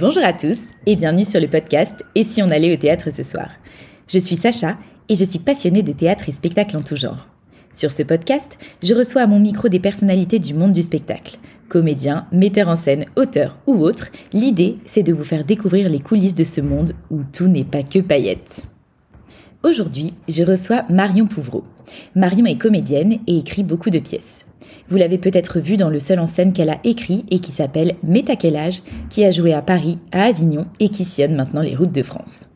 Bonjour à tous et bienvenue sur le podcast Et si on allait au théâtre ce soir? Je suis Sacha et je suis passionnée de théâtre et spectacle en tout genre. Sur ce podcast, je reçois à mon micro des personnalités du monde du spectacle. Comédiens, metteurs en scène, auteurs ou autres, l'idée c'est de vous faire découvrir les coulisses de ce monde où tout n'est pas que paillettes. Aujourd'hui, je reçois Marion Pouvreau. Marion est comédienne et écrit beaucoup de pièces. Vous l'avez peut-être vu dans le seul en scène qu'elle a écrit et qui s'appelle Méta quel âge, qui a joué à Paris, à Avignon et qui sillonne maintenant les routes de France.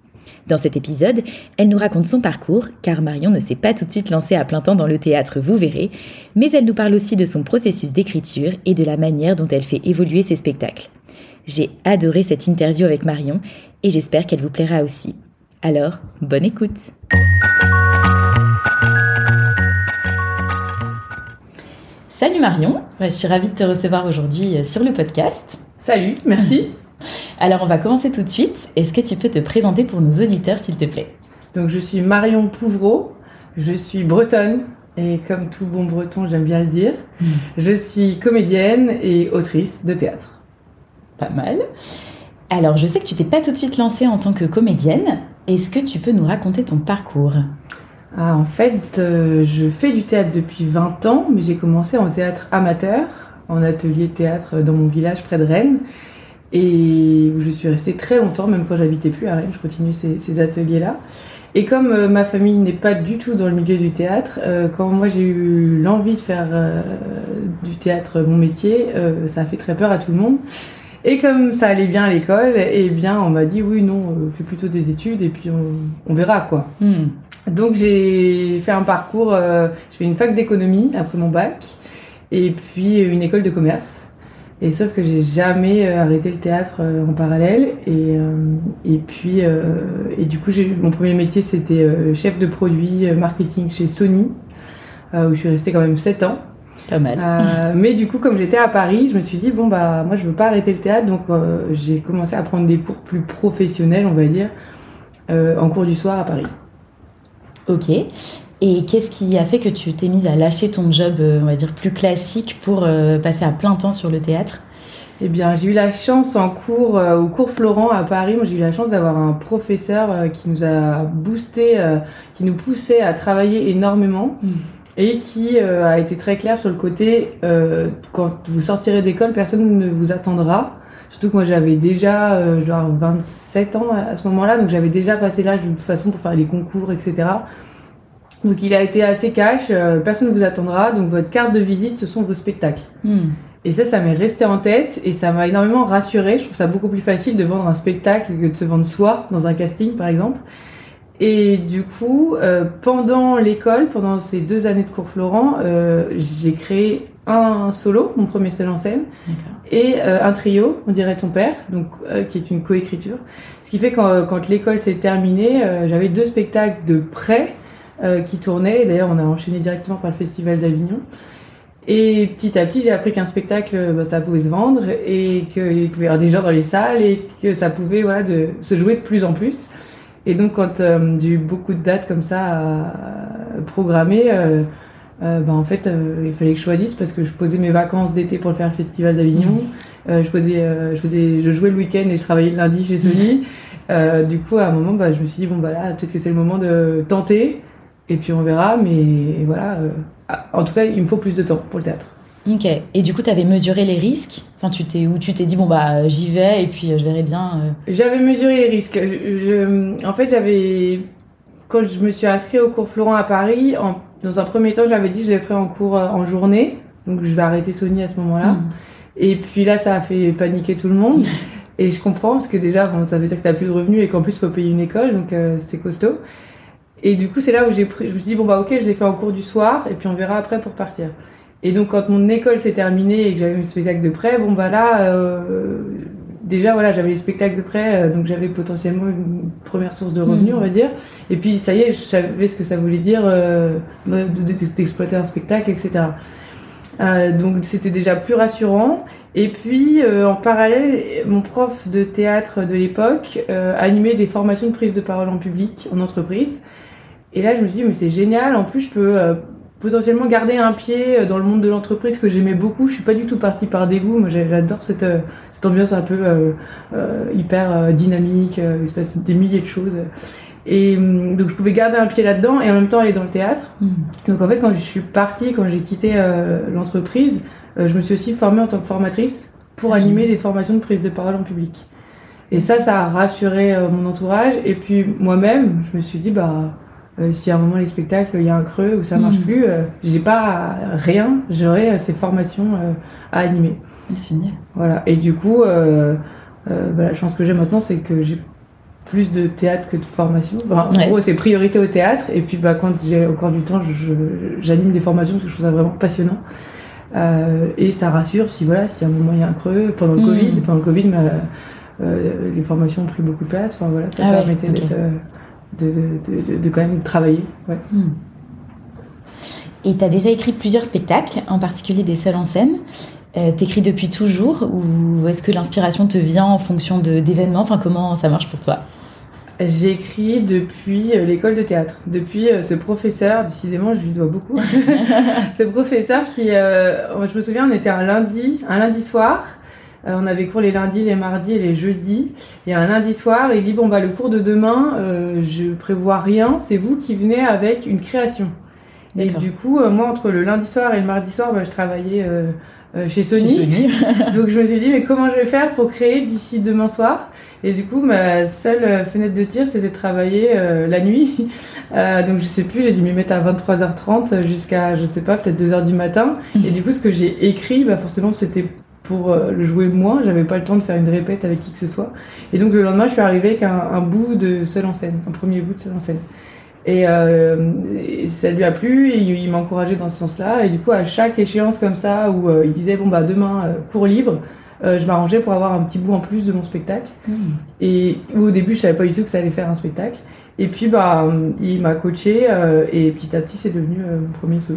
Dans cet épisode, elle nous raconte son parcours, car Marion ne s'est pas tout de suite lancée à plein temps dans le théâtre, vous verrez, mais elle nous parle aussi de son processus d'écriture et de la manière dont elle fait évoluer ses spectacles. J'ai adoré cette interview avec Marion et j'espère qu'elle vous plaira aussi. Alors, bonne écoute Salut Marion, je suis ravie de te recevoir aujourd'hui euh, sur le podcast. Salut, merci. Alors on va commencer tout de suite. Est-ce que tu peux te présenter pour nos auditeurs s'il te plaît? Donc je suis Marion Pouvreau, je suis bretonne et comme tout bon breton j'aime bien le dire, je suis comédienne et autrice de théâtre. Pas mal. Alors je sais que tu t'es pas tout de suite lancée en tant que comédienne. Est-ce que tu peux nous raconter ton parcours? Ah, en fait, euh, je fais du théâtre depuis 20 ans, mais j'ai commencé en théâtre amateur, en atelier théâtre dans mon village près de Rennes, et où je suis restée très longtemps, même quand j'habitais plus à Rennes, je continuais ces, ateliers-là. Et comme euh, ma famille n'est pas du tout dans le milieu du théâtre, euh, quand moi j'ai eu l'envie de faire du théâtre mon métier, ça a fait très peur à tout le monde. Et comme ça allait bien à l'école, eh bien on m'a dit oui non, fais plutôt des études et puis on, verra quoi. Hmm. Donc j'ai fait un parcours, euh, je fais une fac d'économie après mon bac et puis une école de commerce. Et sauf que j'ai jamais euh, arrêté le théâtre euh, en parallèle et, et puis et du coup mon premier métier c'était chef de produit marketing chez Sony où je suis restée quand même 7 ans. Pas mal. mais du coup, comme j'étais à Paris, je me suis dit bon bah moi je veux pas arrêter le théâtre, donc j'ai commencé à prendre des cours plus professionnels, on va dire, en cours du soir à Paris. Ok. Et qu'est-ce qui a fait que tu t'es mise à lâcher ton job, euh, on va dire, plus classique pour euh, passer à plein temps sur le théâtre? Eh bien, j'ai eu la chance en cours, euh, au cours Florent à Paris, j'ai eu la chance d'avoir un professeur qui nous a boosté, qui nous poussait à travailler énormément hmm. Et qui a été très clair sur le côté quand vous sortirez d'école, personne ne vous attendra. Surtout que moi j'avais déjà genre 27 ans à ce moment-là, donc j'avais déjà passé l'âge de toute façon pour faire les concours, etc. Donc il a été assez cash, euh, personne ne vous attendra, donc votre carte de visite, ce sont vos spectacles. Hmm. Et ça, ça m'est resté en tête et ça m'a énormément rassuré. Je trouve ça beaucoup plus facile de vendre un spectacle que de se vendre soi dans un casting, par exemple. Et du coup, euh, pendant l'école, pendant ces deux années de cours Florent, euh, j'ai créé un solo, mon premier seul en scène, et un trio, on dirait ton père, donc qui est une coécriture. Ce qui fait que quand, quand l'école s'est terminée, j'avais deux spectacles de prêt euh, qui tournait. D'ailleurs, on a enchaîné directement par le Festival d'Avignon. Et petit à petit, j'ai appris qu'un spectacle, bah, ça pouvait se vendre et qu'il pouvait y avoir des gens dans les salles et que ça pouvait voilà, de, se jouer de plus en plus. Et donc, quand euh, j'ai eu beaucoup de dates comme ça à, programmer, euh, bah, en fait, il fallait que je choisisse parce que je posais mes vacances d'été pour le faire le Festival d'Avignon. Mmh. je, posais, je, faisais, je jouais le week-end et je travaillais le lundi chez Sony. du coup, à un moment, bah, je me suis dit, bon, bah là, peut-être que c'est le moment de tenter. Et puis on verra, mais voilà. Euh, en tout cas, il me faut plus de temps pour le théâtre. Ok. Et du coup, tu avais mesuré les risques Enfin, tu t'es ou tu t'es dit bon bah j'y vais et puis euh, je verrai bien. Euh. J'avais mesuré les risques. Je, en fait, j'avais quand je me suis inscrite au cours Florent à Paris, en, dans un premier temps, j'avais dit je les ferai en cours en journée, donc je vais arrêter Sony à ce moment-là. Hmm. Et puis là, ça a fait paniquer tout le monde. et je comprends parce que déjà, bon, ça veut dire que t'as plus de revenus et qu'en plus, faut payer une école, donc c'est costaud. Et du coup, c'est là où j'ai pris, je me suis dit, bon, bah, ok, je l'ai fait en cours du soir, et puis on verra après pour partir. Et donc, quand mon école s'est terminée et que j'avais mes spectacles de prêt, bon, bah là, euh, déjà, voilà, j'avais les spectacles de prêt, euh, donc j'avais potentiellement une première source de revenus, mmh. on va dire. Et puis, ça y est, je savais ce que ça voulait dire euh, d'exploiter un spectacle, etc. donc, c'était déjà plus rassurant. Et puis, en parallèle, mon prof de théâtre de l'époque animait des formations de prise de parole en public, en entreprise. Et là, je me suis dit, mais c'est génial. En plus, je peux potentiellement garder un pied euh, dans le monde de l'entreprise que j'aimais beaucoup. Je suis pas du tout partie par dégoût. Moi, j'adore cette, cette ambiance un peu hyper dynamique, espèce des milliers de choses. Et hum, donc je pouvais garder un pied là-dedans et en même temps aller dans le théâtre. Mmh. Donc en fait, quand je suis partie, quand j'ai quitté l'entreprise, je me suis aussi formée en tant que formatrice pour ah, animer des formations de prise de parole en public. Et ça, ça a rassuré mon entourage. Et puis moi-même, je me suis dit, bah euh, si à un moment les spectacles il y a un creux ou ça marche mm. plus, euh, j'ai pas rien, j'aurai euh, ces formations à animer. C'est Voilà. Et du coup, bah, la chance que j'ai maintenant, c'est que j'ai plus de théâtre que de formation. en gros, c'est priorité au théâtre. Et puis, bah, quand j'ai encore du temps, j'anime des formations parce que je trouve ça vraiment passionnant. et ça rassure si voilà, si à un moment il y a un creux pendant le mm. Covid. Pendant le Covid, bah, les formations ont pris beaucoup de place. Enfin voilà, ça ah permettait d'être de, de, quand même travailler. Ouais. Hmm. Et tu as déjà écrit plusieurs spectacles, en particulier des seuls en scène. Euh, T'écris depuis toujours ou est-ce que l'inspiration te vient en fonction d'événements? Enfin, comment ça marche pour toi? J'écris depuis euh, l'école de théâtre, depuis euh, ce professeur, décidément je lui dois beaucoup, ce professeur qui, euh, je me souviens, on était un lundi, un lundi soir, euh, on avait cours les lundis, les mardis et les jeudis. Et un lundi soir, il dit bon bah le cours de demain, euh, je prévois rien, c'est vous qui venez avec une création. Et du coup, euh, moi entre le lundi soir et le mardi soir, bah, je travaillais chez Sony. Donc je me suis dit mais comment je vais faire pour créer d'ici demain soir? Et du coup, ma seule fenêtre de tir, c'était de travailler la nuit. donc je sais plus, j'ai dû m'y mettre à 23h30 jusqu'à je sais pas peut-être 2h du matin. Et du coup, ce que j'ai écrit, bah forcément c'était pour euh, le jouer moi. J'avais pas le temps de faire une répète avec qui que ce soit. Et donc le lendemain, je suis arrivée avec un, bout de seul en scène, un premier bout de seul en scène. Et, euh, ça lui a plu et il, m'a encouragé dans ce sens-là. Et du coup, à chaque échéance comme ça, où euh, il disait bon bah demain cours libre, je m'arrangeais pour avoir un petit bout en plus de mon spectacle. Mmh. Et au début, je savais pas du tout que ça allait faire un spectacle. Et puis bah il m'a coaché et petit à petit, c'est devenu mon premier saut.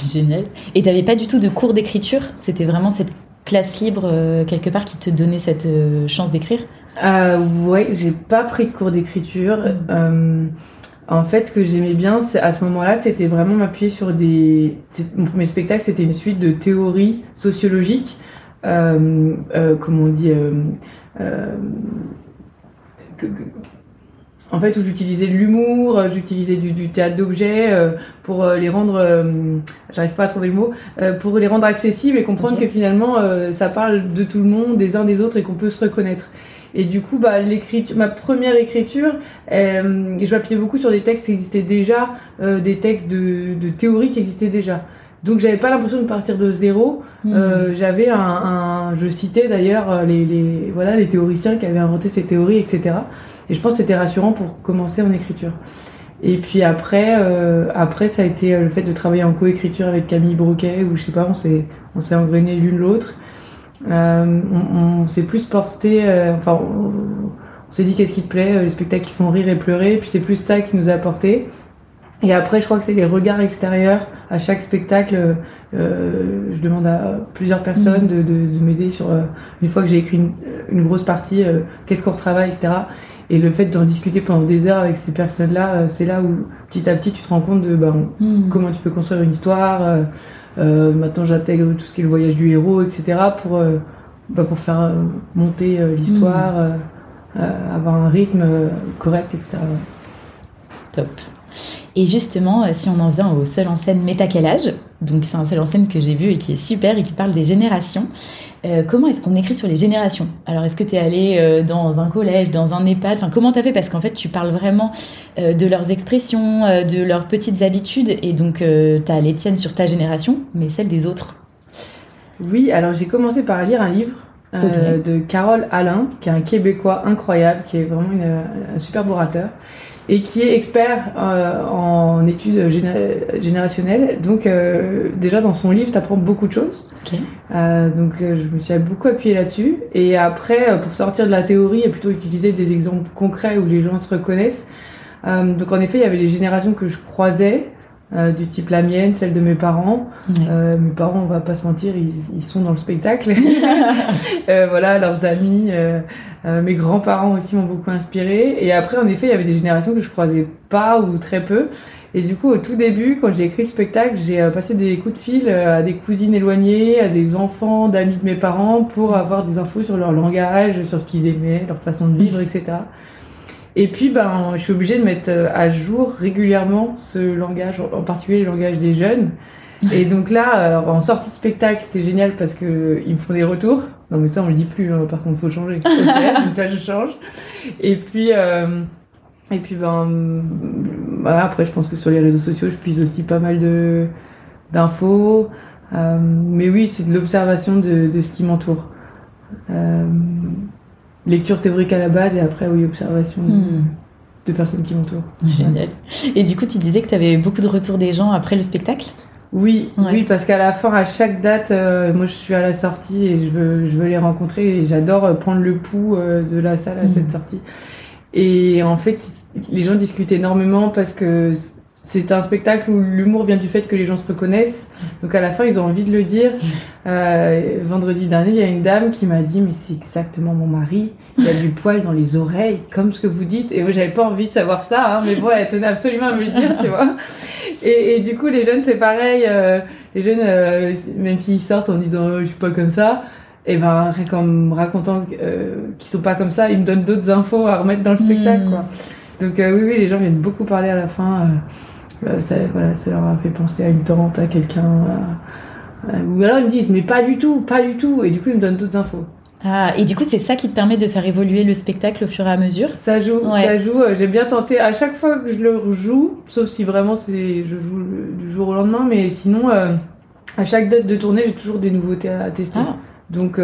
Génial. Et t'avais pas du tout de cours d'écriture? C'était vraiment cette classe libre euh, quelque part qui te donnait cette euh, chance d'écrire euh, Ouais, j'ai pas pris de cours d'écriture. Mm. en fait, ce que j'aimais bien, à ce moment-là, c'était vraiment m'appuyer sur des. Mon premier spectacle, c'était une suite de théories sociologiques, comme on dit. Que, en fait, où j'utilisais de l'humour, euh, j'utilisais du, théâtre d'objets euh, pour euh, les rendre, j'arrive pas à trouver le mot, pour les rendre accessibles et comprendre que finalement ça parle de tout le monde, des uns des autres et qu'on peut se reconnaître. Et du coup, bah, l'écriture, ma première écriture, je m'appuyais beaucoup sur des textes qui existaient déjà, des textes de, de théorie qui existaient déjà. Donc j'avais pas l'impression de partir de zéro. Mmh. j'avais un, un, je citais d'ailleurs les, les, voilà les théoriciens qui avaient inventé ces théories, etc. Et je pense que c'était rassurant pour commencer en écriture. Et puis après, euh, après ça a été euh, le fait de travailler en coécriture avec Camille Broquet, où je sais pas, on s'est, on s'est engrainé l'une l'autre. Euh, on, s'est plus porté, euh, enfin, on, s'est dit qu'est-ce qui te plaît, les spectacles qui font rire et pleurer, et puis c'est plus ça qui nous a apporté. Et après, je crois que c'est les regards extérieurs à chaque spectacle. Euh, je demande à plusieurs personnes mm. de, de, de m'aider sur une fois que j'ai écrit une, une grosse partie, qu'est-ce qu'on retravaille, etc. Et le fait d'en discuter pendant des heures avec ces personnes-là, euh, c'est là où petit à petit tu te rends compte de ben, comment tu peux construire une histoire. Euh, euh, maintenant j'intègre tout ce qui est le voyage du héros, etc. pour, bah, pour faire monter l'histoire, hmm. avoir un rythme correct, etc. Top. Et justement, si on en vient au seul en scène Méta quel âge, donc c'est un seul en scène que j'ai vu et qui est super et qui parle des générations. Euh, comment est-ce qu'on écrit sur les générations? Alors, est-ce que tu es allé euh, dans un collège, dans un EHPAD? Enfin, Comment tu as fait? Parce qu'en fait, tu parles vraiment euh, de leurs expressions, de leurs petites habitudes, et donc tu as les tiennes sur ta génération, mais celles des autres. Oui, alors j'ai commencé par lire un livre de Carole Alain, qui est un Québécois incroyable, qui est vraiment un super orateur et qui est expert euh, en études générationnelles. Donc euh, déjà dans son livre, tu apprends beaucoup de choses. Euh, donc je me suis beaucoup appuyée là-dessus. Et après, pour sortir de la théorie et plutôt utiliser des exemples concrets où les gens se reconnaissent. donc en effet, il y avait les générations que je croisais. Euh, du type la mienne, celle de mes parents. Euh, mes parents, on va pas se mentir, ils, sont dans le spectacle. euh, voilà, leurs amis, mes grands-parents aussi m'ont beaucoup inspiré. Et après, en effet, il y avait des générations que je croisais pas ou très peu. Et du coup, au tout début, quand j'ai écrit le spectacle, j'ai passé des coups de fil à des cousines éloignées, à des enfants d'amis de mes parents pour avoir des infos sur leur langage, sur ce qu'ils aimaient, leur façon de vivre, etc. Et puis, ben, je suis obligée de mettre euh, à jour régulièrement ce langage, en particulier le langage des jeunes. Et donc là, en sortie de spectacle, c'est génial parce que ils me font des retours. Non, mais ça, on le dit plus. Hein, par contre, faut changer. donc là, je change. Et puis, euh, et puis, ben, voilà, après, je pense que sur les réseaux sociaux, je puise aussi pas mal de d'infos. Euh, mais oui, c'est de l'observation de, de, ce qui m'entoure. Euh, lecture théorique à la base et après, oui, observation hmm. de personnes qui m'entourent. Génial. Et du coup, tu disais que tu avais beaucoup de retours des gens après le spectacle? Oui, oui, parce qu'à la fin, à chaque date, euh, moi je suis à la sortie et je veux, je veux les rencontrer et j'adore euh, prendre le pouls euh, de la salle à hmm. cette sortie. Et en fait, les gens discutent énormément parce que c'est un spectacle où l'humour vient du fait que les gens se reconnaissent. Donc à la fin, ils ont envie de le dire. Euh, vendredi dernier, il y a une dame qui m'a dit, mais c'est exactement mon mari. Il a du poil dans les oreilles, comme ce que vous dites. Et moi, j'avais pas envie de savoir ça, hein, mais bon, elle tenait absolument à me le dire, tu vois. Et, et du coup, les jeunes, c'est pareil. Euh, les jeunes, euh, même s'ils sortent en disant, oh, je suis pas comme ça, et ben rien qu'en me racontant qu'ils sont pas comme ça, ils me donnent d'autres infos à remettre dans le spectacle, hmm. quoi. Donc oui, oui, les gens viennent beaucoup parler à la fin. Euh, ça, voilà, ça leur a fait penser à une tante, à quelqu'un. Ou alors ils me disent, mais pas du tout, pas du tout. Et du coup, ils me donnent d'autres infos. Ah, et du coup, c'est ça qui te permet de faire évoluer le spectacle au fur et à mesure? Ça joue, ça joue. Euh, j'ai bien tenté. À chaque fois que je le rejoue, sauf si vraiment c'est, je joue du jour au lendemain, mais sinon, euh, à chaque date de tournée, j'ai toujours des nouveautés à tester. Ah. Donc,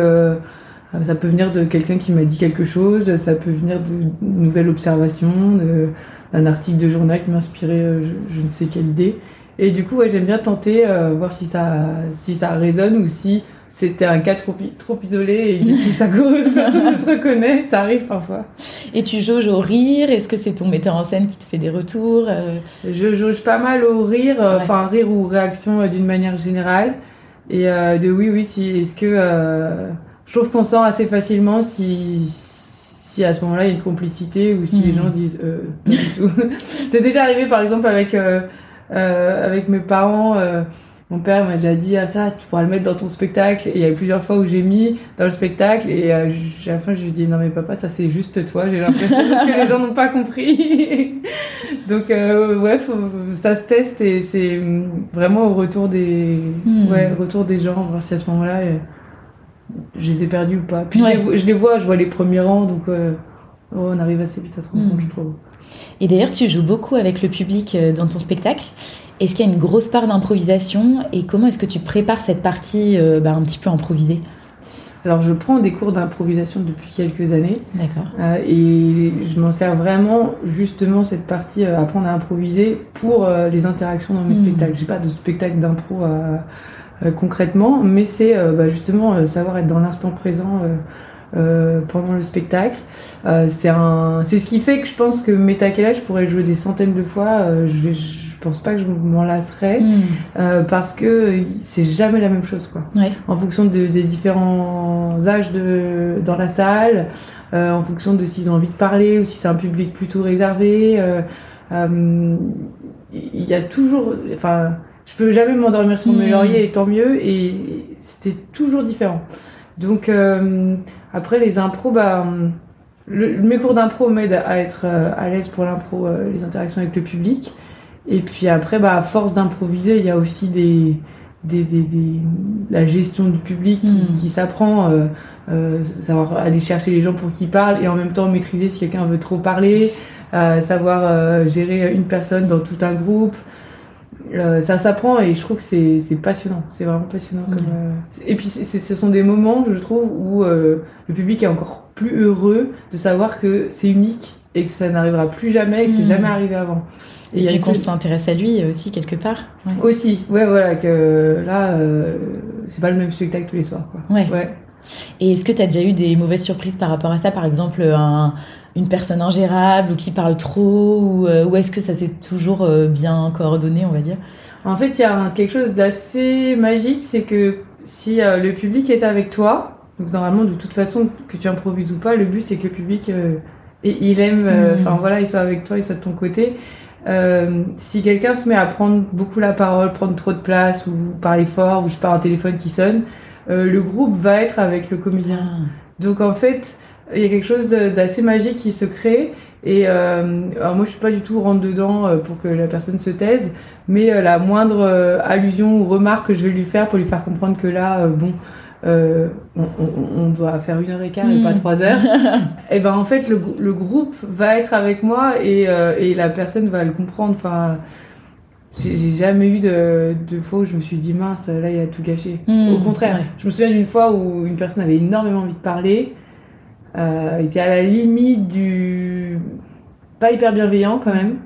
ça peut venir de quelqu'un qui m'a dit quelque chose, ça peut venir de nouvelles observations, de, un article de journal qui m'inspirait euh, je, ne sais quelle idée. Et du coup, ouais, j'aime bien tenter, euh, voir si ça, si ça résonne ou si c'était un cas trop, trop isolé et ça cause, personne ne se reconnaît, ça arrive parfois. Et tu jauges au rire? Est-ce que c'est ton metteur en scène qui te fait des retours euh? Je jauge pas mal au rire, enfin rire ou réaction d'une manière générale. Et de oui, oui, si, est-ce que je trouve qu'on sent assez facilement si si à ce moment-là il y a une complicité ou si les hmm. gens disent euh, pas du tout. c'est déjà arrivé par exemple avec euh, euh, avec mes parents. Euh, mon père m'a déjà dit ah ça tu pourras le mettre dans ton spectacle et il y a eu plusieurs fois où j'ai mis dans le spectacle et à la fin je lui dis non mais papa ça c'est juste toi j'ai l'impression parce que les gens n'ont pas compris donc ouais ça se teste et c'est vraiment au retour des hmm. ouais retour des gens voir si à ce moment-là je les ai perdus ou pas. Puis je, les, vois, je vois les premiers rangs, donc euh, oh, on arrive assez vite à se rendre compte, hmm. je trouve. Et d'ailleurs, tu joues beaucoup avec le public euh, dans ton spectacle. Est-ce qu'il y a une grosse part d'improvisation et comment est-ce que tu prépares cette partie euh, bah, un petit peu improvisée? Alors, je prends des cours d'improvisation depuis quelques années. D'accord. et je m'en sers vraiment, justement, cette partie, apprendre à improviser pour les interactions dans mes spectacles. Hmm. spectacles. J'ai pas de spectacle d'impro à, concrètement, mais c'est euh, bah, justement euh, savoir être dans l'instant présent pendant le spectacle. c'est un, c'est ce qui fait que je pense que Metakela, je pourrais le jouer des centaines de fois. je, je pense pas que je m'en lasserais hmm. parce que c'est jamais la même chose quoi. En fonction de, des différents âges de dans la salle, en fonction de s'ils ont envie de parler ou si c'est un public plutôt réservé. Il y a toujours, enfin je peux jamais m'endormir sur mes hmm. lauriers et tant mieux et c'était toujours différent donc euh, après les impros bah le, mes cours d'impro m'aident à être euh, à l'aise pour l'impro euh, les interactions avec le public et puis après bah à force d'improviser il y a aussi des des, des, des, la gestion du public qui, hmm. qui s'apprend, euh, savoir aller chercher les gens pour qu'ils parlent et en même temps maîtriser si quelqu'un veut trop parler, savoir gérer une personne dans tout un groupe, euh, ça s'apprend et je trouve que c'est passionnant. C'est vraiment passionnant. Comme, euh, Et puis ce sont des moments, je trouve, où euh, le public est encore plus heureux de savoir que c'est unique et que ça n'arrivera plus jamais et que c'est mm. jamais arrivé avant. Et, puis qu'on s'intéresse à lui aussi quelque part. Aussi, ouais, voilà, que là, c'est pas le même spectacle tous les soirs. Quoi. Ouais. ouais. Et est-ce que tu as déjà eu des mauvaises surprises par rapport à ça? Par exemple, un, une personne ingérable ou qui parle trop Ou, ou est-ce que ça s'est toujours bien coordonné, on va dire? En fait, il y a quelque chose d'assez magique, c'est que si le public est avec toi, donc normalement, de toute façon, que tu improvises ou pas, le but c'est que le public, il aime, hmm. enfin voilà, il soit avec toi, il soit de ton côté. Euh, si quelqu'un se met à prendre beaucoup la parole, prendre trop de place ou parler fort ou je pas un téléphone qui sonne, euh, le groupe va être avec le comédien. Ah. Donc en fait, il y a quelque chose d'assez magique qui se crée. Et euh, alors moi je suis pas du tout rentre dedans euh, pour que la personne se taise, mais la moindre allusion ou remarque que je vais lui faire pour lui faire comprendre que là, bon, euh, on, doit faire une heure et quart et pas hmm. trois heures, et eh ben en fait le, le, groupe va être avec moi et, euh, et, la personne va le comprendre. Enfin, j'ai jamais eu de, de, fois où je me suis dit mince, là il a tout gâché. Hmm. Au contraire, je me souviens d'une fois où une personne avait énormément envie de parler, euh, était à la limite du pas hyper bienveillant quand même.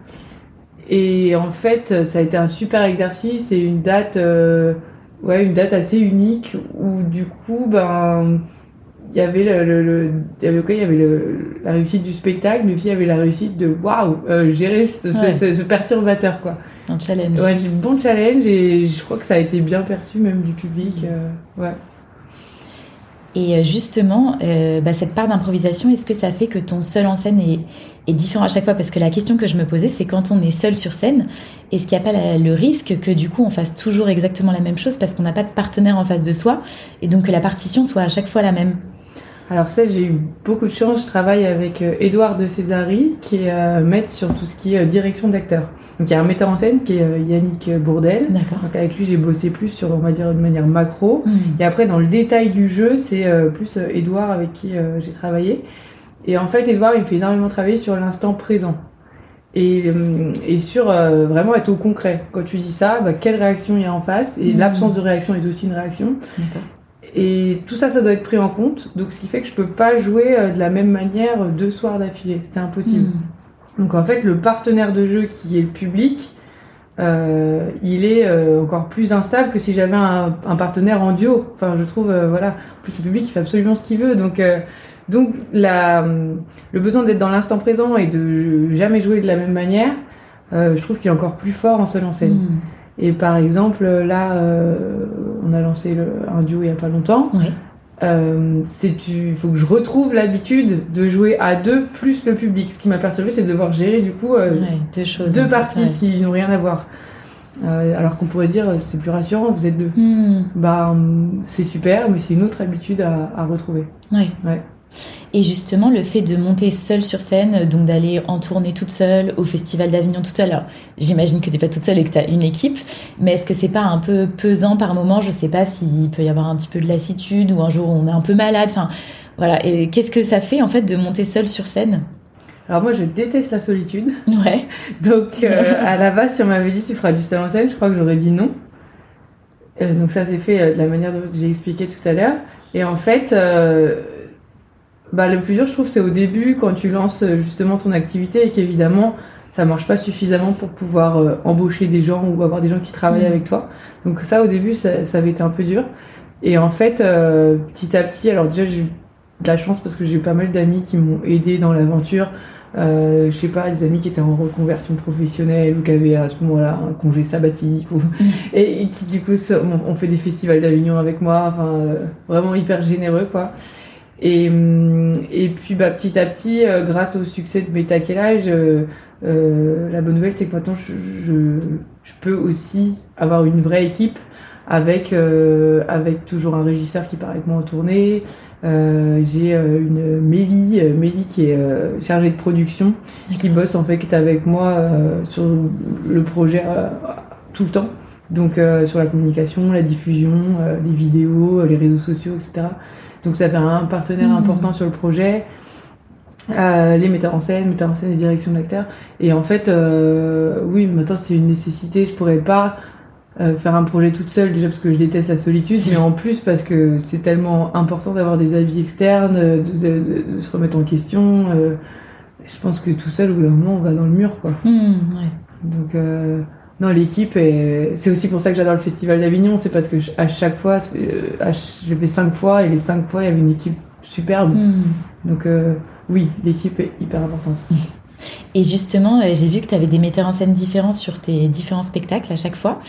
Et en fait, ça a été un super exercice et une date. Euh, ouais, une date assez unique où du coup, ben, il y avait le, le, il y avait il y avait le, la réussite du spectacle, mais aussi il y avait la réussite de waouh, euh, gérer ce, ce, perturbateur quoi. Un challenge. Ouais, un bon challenge et je crois que ça a été bien perçu même du public. Euh, ouais. Et euh, justement, euh, bah, cette part d'improvisation, est-ce que ça fait que ton seul en scène est, est, différent à chaque fois? Parce que la question que je me posais, c'est quand on est seul sur scène, est-ce qu'il n'y a pas le risque que du coup on fasse toujours exactement la même chose parce qu'on n'a pas de partenaire en face de soi et donc que la partition soit à chaque fois la même? Alors ça, j'ai eu beaucoup de chance. Je travaille avec Edouard euh, de Césari, qui est euh, maître sur tout ce qui est euh, direction d'acteur. Donc il y a un metteur en scène qui est Yannick Bourdel. D'accord. Donc avec lui, j'ai bossé plus sur, on va dire, de manière macro. Hmm. Et après, dans le détail du jeu, c'est plus Edouard avec qui j'ai travaillé. Et en fait, Edouard, il me fait énormément travailler sur l'instant présent. Et, et sur vraiment être au concret. Quand tu dis ça, bah, quelle réaction il y a en face Et hmm. l'absence de réaction est aussi une réaction. Et tout ça, ça doit être pris en compte. Donc, ce qui fait que je peux pas jouer euh, de la même manière deux soirs d'affilée. C'est impossible. Hmm. Donc, en fait, le partenaire de jeu qui est le public, euh, il est euh, encore plus instable que si j'avais un, partenaire en duo. Enfin, je trouve, voilà. En plus, le public, il fait absolument ce qu'il veut. Donc, donc la, le besoin d'être dans l'instant présent et de jamais jouer de la même manière, je trouve qu'il est encore plus fort en seul en scène. Hmm. Et par exemple, là, euh, on a lancé le, un duo il y a pas longtemps. Oui. Euh, il faut que je retrouve l'habitude de jouer à deux plus le public. Ce qui m'a perturbé, c'est de devoir gérer du coup euh, deux, choses, deux parties qui n'ont rien à voir. Alors qu'on pourrait dire c'est plus rassurant, vous êtes deux. Bah, c'est super, mais c'est une autre habitude à, à retrouver. Oui. Ouais. Et justement, le fait de monter seule sur scène, donc d'aller en tournée toute seule, au Festival d'Avignon toute seule, alors j'imagine que tu n'es pas toute seule et que tu as une équipe, mais est-ce que c'est pas un peu pesant par moment? Je sais pas s'il peut y avoir un petit peu de lassitude ou un jour on est un peu malade, enfin voilà. Et qu'est-ce que ça fait en fait de monter seule sur scène? Alors moi je déteste la solitude. Ouais. Donc euh, à la base si on m'avait dit tu feras du seul en scène, je crois que j'aurais dit non. Euh, donc ça s'est fait euh, de la manière dont j'ai expliqué tout à l'heure. Et en fait, bah, le plus dur, je trouve, c'est au début, quand tu lances euh, justement ton activité et qu'évidemment, ça marche pas suffisamment pour pouvoir euh, embaucher des gens ou avoir des gens qui travaillent mmh. avec toi. Donc ça, au début, ça, ça, avait été un peu dur. Et en fait, euh, petit à petit, alors déjà, j'ai eu de la chance parce que j'ai eu pas mal d'amis qui m'ont aidé dans l'aventure. Euh, je sais pas, des amis qui étaient en reconversion professionnelle ou qui avaient à ce moment-là un congé sabbatique ou... Mmh. et, qui du coup ont fait des festivals d'Avignon avec moi, enfin vraiment hyper généreux quoi. Et, hum, et puis bah, petit à petit, euh, grâce au succès de mes taquellages, euh, euh, la bonne nouvelle c'est que maintenant je, je, je, peux aussi avoir une vraie équipe avec, avec toujours un régisseur qui part avec moi en tournée. J'ai une Mélie, Mélie qui est chargée de production, qui bosse en fait avec moi sur le projet tout le temps. Donc sur la communication, la diffusion, les vidéos, les réseaux sociaux, etc. Donc ça fait un partenaire hmm. important sur le projet. Euh, les metteurs en scène, metteurs en scène et direction d'acteurs. Et en fait, euh, oui, maintenant c'est une nécessité. Je pourrais pas euh, faire un projet toute seule déjà parce que je déteste la solitude, mais en plus parce que c'est tellement important d'avoir des avis externes, de, de, de, se remettre en question. Je pense que tout seul, au bout d'un moment, on va dans le mur, quoi. Ouais. Donc, euh, non, l'équipe, c'est aussi pour ça que j'adore le Festival d'Avignon, c'est parce que à chaque fois, euh, j'ai fait cinq fois et les cinq fois, il y avait une équipe superbe. Hmm. Donc euh, oui, l'équipe est hyper importante. Et justement, euh, j'ai vu que tu avais des metteurs en scène différents sur tes différents spectacles à chaque fois.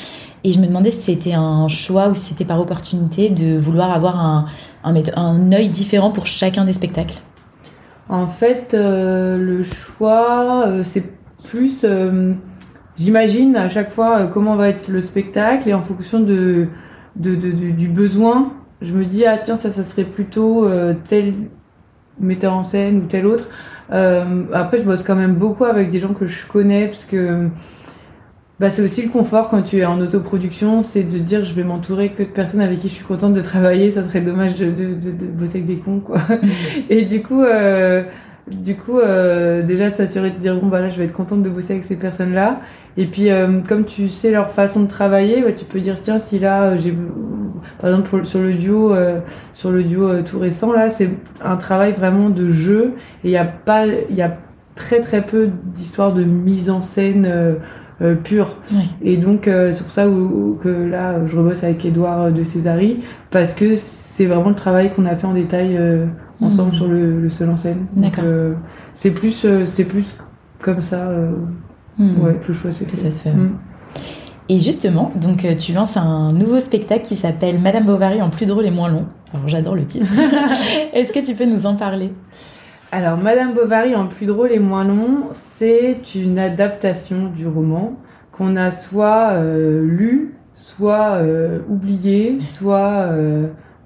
Et je me demandais si c'était un choix ou si c'était par opportunité de vouloir avoir un, un, un œil différent pour chacun des spectacles. En fait, le choix, c'est plus j'imagine à chaque fois euh, comment va être le spectacle et en fonction de, du besoin, je me dis ah tiens ça ça serait plutôt euh, tel metteur en scène ou tel autre. Euh, après je bosse quand même beaucoup avec des gens que je connais parce que bah, c'est aussi le confort quand tu es en autoproduction, c'est de dire je vais m'entourer que de personnes avec qui je suis contente de travailler, ça serait dommage de, de, bosser avec des cons quoi. et du coup du coup, euh, déjà de s'assurer de dire bon bah là je vais être contente de bosser avec ces personnes-là. Et puis euh, comme tu sais leur façon de travailler, bah, tu peux dire tiens si là euh, j'ai par exemple sur le duo sur le duo tout récent là c'est un travail vraiment de jeu et il y a pas il y a très très peu d'histoires de mise en scène pure. Et donc c'est pour ça que là je rebosse avec Edouard de Césari parce que c'est vraiment le travail qu'on a fait en détail ensemble hmm. sur le, le, seul en scène. D'accord. Euh, c'est plus, euh, c'est plus comme ça. Euh, hmm. Ouais, que le choix c'est que ça se fait. Hmm. Et justement, donc tu lances un nouveau spectacle qui s'appelle Madame Bovary en plus drôle et moins long. Alors j'adore le titre. Est-ce que tu peux nous en parler? Alors Madame Bovary en plus drôle et moins long, c'est une adaptation du roman qu'on a soit lu, soit oublié, soit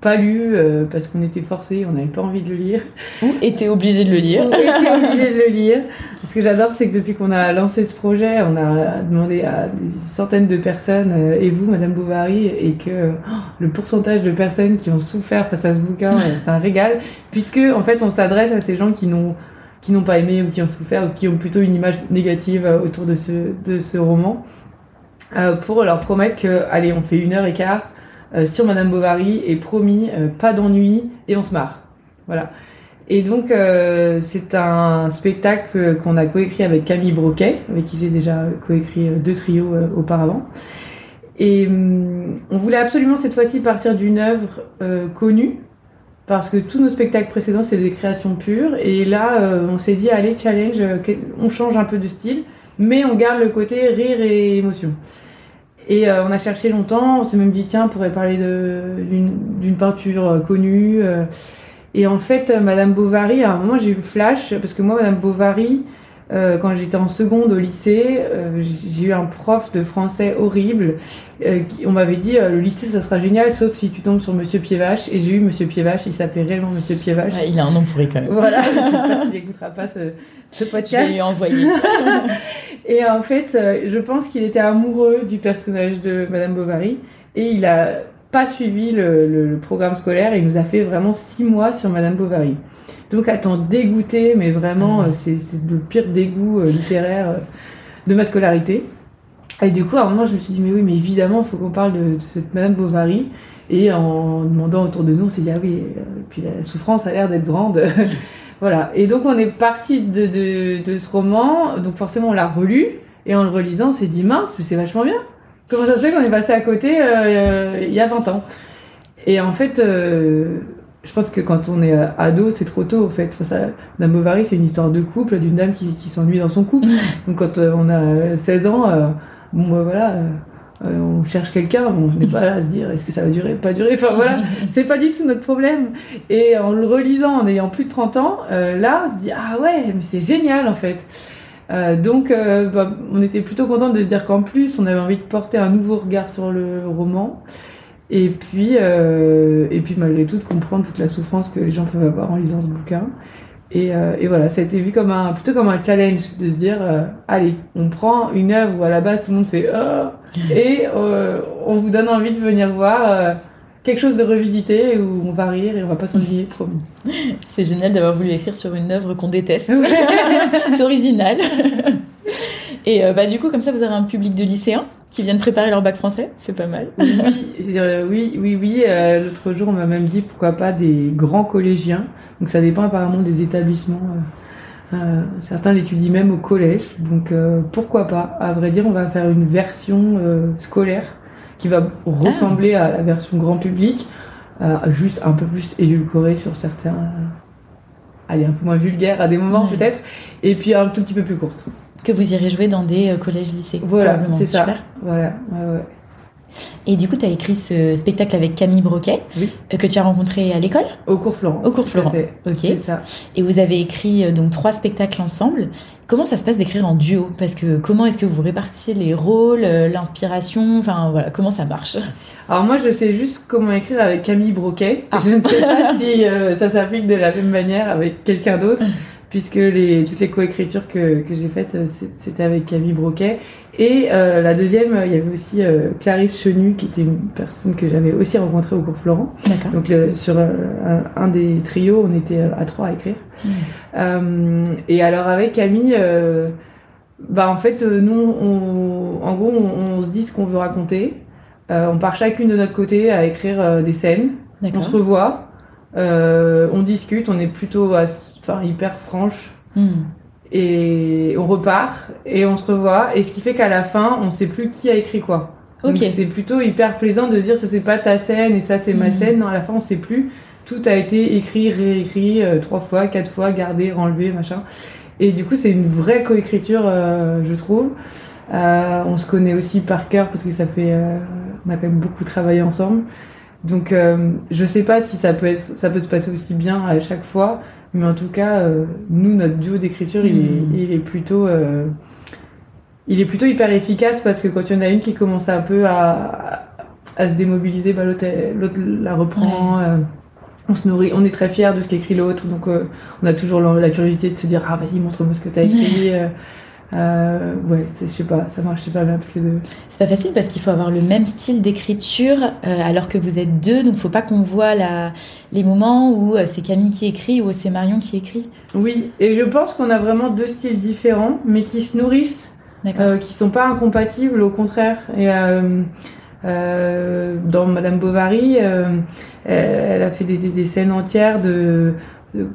pas lu euh, parce qu'on était forcé, on n'avait pas envie de le lire. Ou était obligé de le lire. Ou était obligé de le lire. Ce que j'adore, c'est que depuis qu'on a lancé ce projet, on a demandé à des centaines de personnes, euh, et vous, Madame Bovary, et que oh, le pourcentage de personnes qui ont souffert face à ce bouquin, euh, c'est un régal, puisque en fait, on s'adresse à ces gens qui n'ont qui n'ont pas aimé ou qui ont souffert ou qui ont plutôt une image négative autour de ce, de ce roman, pour leur promettre que, allez, on fait une heure et quart, euh, sur Madame Bovary et promis, euh, pas d'ennui et on se marre. Voilà. Et donc euh, c'est un spectacle qu'on a coécrit avec Camille Broquet, avec qui j'ai déjà coécrit deux trios auparavant. Et hum, on voulait absolument cette fois-ci partir d'une œuvre connue, parce que tous nos spectacles précédents c'est des créations pures. Et là on s'est dit allez challenge, on change un peu de style, mais on garde le côté rire et émotion. Et euh, on a cherché longtemps, on s'est même dit, tiens, on pourrait parler d'une peinture euh, connue. Euh. et en fait, Madame Bovary, à un moment, j'ai eu le flash, parce que moi, Madame Bovary, euh, quand j'étais en seconde au lycée, euh, j'ai eu un prof de français horrible. Euh, qui, on m'avait dit le lycée ça sera génial sauf si tu tombes sur Monsieur Piévache. Et j'ai eu Monsieur Piévache, il s'appelait réellement Monsieur Piévache. il a un nom pourri quand même. Voilà, j'espère qu'il n'écoutera pas ce, ce, podcast. Je vais lui envoyer. et en fait, je pense qu'il était amoureux du personnage de Madame Bovary et il a pas suivi le, le, programme scolaire et il nous a fait vraiment six mois sur Madame Bovary. Donc à t'en dégoûter, mais vraiment, euh, c'est le pire dégoût euh, littéraire euh, de ma scolarité. Et du coup, à un moment, je me suis dit, mais oui, mais évidemment, il faut qu'on parle de, cette Madame Bovary. Et en demandant autour de nous, on s'est dit, ah oui, puis la souffrance a l'air d'être grande. voilà. Et donc, on est parti de, de, de, ce roman. Donc, forcément, on l'a relu. Et en le relisant, on s'est dit, mince, mais c'est vachement bien. Comment ça se fait qu'on est passé à côté il y a 20 ans? Et en fait, je pense que quand on est euh, ado, c'est trop tôt, en fait. Ça, Dame Bovary, c'est une histoire de couple, d'une dame qui, qui s'ennuie dans son couple. Donc, quand euh, on a 16 ans, euh, bon, bah, voilà, on cherche quelqu'un, on n'est pas là à se dire est-ce que ça va durer, pas durer. Enfin, voilà, c'est pas du tout notre problème. Et en le relisant, en ayant plus de 30 ans, là, on se dit ah ouais, mais c'est génial, en fait. donc, bah, on était plutôt contente de se dire qu'en plus, on avait envie de porter un nouveau regard sur le roman. Et puis, euh, et puis malgré tout, de comprendre toute la souffrance que les gens peuvent avoir en lisant ce bouquin. Et, euh, et voilà, ça a été vu comme un, plutôt comme un challenge de se dire, euh, allez, on prend une œuvre où à la base tout le monde fait ah et euh, on vous donne envie de venir voir quelque chose de revisité où on va rire et on va pas s'ennuyer, promis. C'est génial d'avoir voulu écrire sur une œuvre qu'on déteste. C'est original. Et bah, du coup, comme ça, vous aurez un public de lycéens qui viennent préparer leur bac français, c'est pas mal. Oui, euh, oui, oui, oui. Euh, l'autre jour, on m'a même dit pourquoi pas des grands collégiens. Donc ça dépend apparemment des établissements Euh, certains l'étudient même au collège, donc pourquoi pas À vrai dire, on va faire une version scolaire qui va ressembler à la version grand public, juste un peu plus édulcorée sur certains. allez, un peu moins vulgaire à des moments Ouais. peut-être, et puis un tout petit peu plus courte. Que vous irez jouer dans des euh, collèges-lycées. Voilà, probablement. c'est ça. Super. Voilà, ouais, ouais. Et du coup, tu as écrit ce spectacle avec Camille Broquet, Oui. euh, que tu as rencontré à l'école. Au cours Florent. Au cours Florent. Ok. C'est ça. Et vous avez écrit euh, donc trois spectacles ensemble. Comment ça se passe d'écrire en duo? Parce que comment est-ce que vous répartissez les rôles, l'inspiration? Enfin voilà, comment ça marche? Alors moi, je sais juste comment écrire avec Camille Broquet. Ah. Je ne sais pas si euh, ça s'applique de la même manière avec quelqu'un d'autre, puisque les, toutes les coécritures que, que j'ai faites, euh, c'était avec Camille Broquet. Et euh, la deuxième, euh, il y avait aussi euh, Clarisse Chenu, qui était une personne que j'avais aussi rencontrée au cours Florent. Donc le- sur euh, un, un des trios, on était à trois à écrire. Et alors avec Camille, bah en fait, nous, on, en gros, on, on se dit ce qu'on veut raconter. On part chacune de notre côté à écrire des scènes. On se revoit, on discute, on est plutôt as- enfin, hyper franche. Hmm. Et on repart et on se revoit. Et ce qui fait qu'à la fin, on sait plus qui a écrit quoi. Donc c'est plutôt hyper plaisant de dire ça c'est pas ta scène et ça c'est ma Mhm. scène. Non, à la fin on sait plus. Tout a été écrit, réécrit euh, trois fois, quatre fois, gardé, enlevé, machin. Et du coup c'est une vraie coécriture, euh, je trouve. Euh, on se connaît aussi par cœur parce que ça fait, on a quand même beaucoup travaillé ensemble. Donc je sais pas si ça peut être, ça peut se passer aussi bien à chaque fois, mais en tout cas euh, nous notre duo d'écriture il, est, il est plutôt euh, il est plutôt hyper efficace parce que quand il y en a une qui commence un peu à, à se démobiliser, bah, l'autre, la reprend. euh, on se nourrit, on est très fiers de ce qu'écrit l'autre, donc on a toujours la, la curiosité de se dire ah vas-y montre-moi ce que t'as écrit. euh, ouais, je sais pas, ça marche super bien toutes les deux. C'est pas facile parce qu'il faut avoir le même style d'écriture euh, alors que vous êtes deux, donc faut pas qu'on voit la, les moments où euh, c'est Camille qui écrit ou c'est Marion qui écrit. Oui, et je pense qu'on a vraiment deux styles différents, mais qui se nourrissent euh, qui sont pas incompatibles, au contraire. Et dans Madame Bovary, elle a fait des, des- des scènes entières de-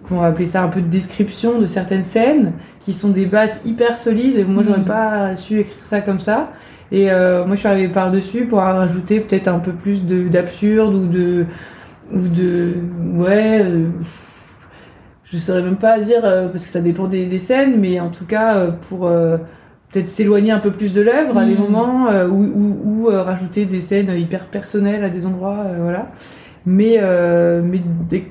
qu'on va appeler ça un peu de description de certaines scènes, qui sont des bases hyper solides. Et moi, j'aurais Mhm. pas su écrire ça comme ça. Et euh, moi, je suis arrivée par-dessus pour rajouter peut-être un peu plus de- d'absurde ou de ou de ouais. euh, je saurais même pas dire euh, parce que ça dépend des, des scènes, mais en tout cas euh, pour peut-être s'éloigner un peu plus de l'œuvre à des Mhm. moments ou, ou, ou, rajouter des scènes hyper personnelles à des endroits, voilà. Mais mais dès,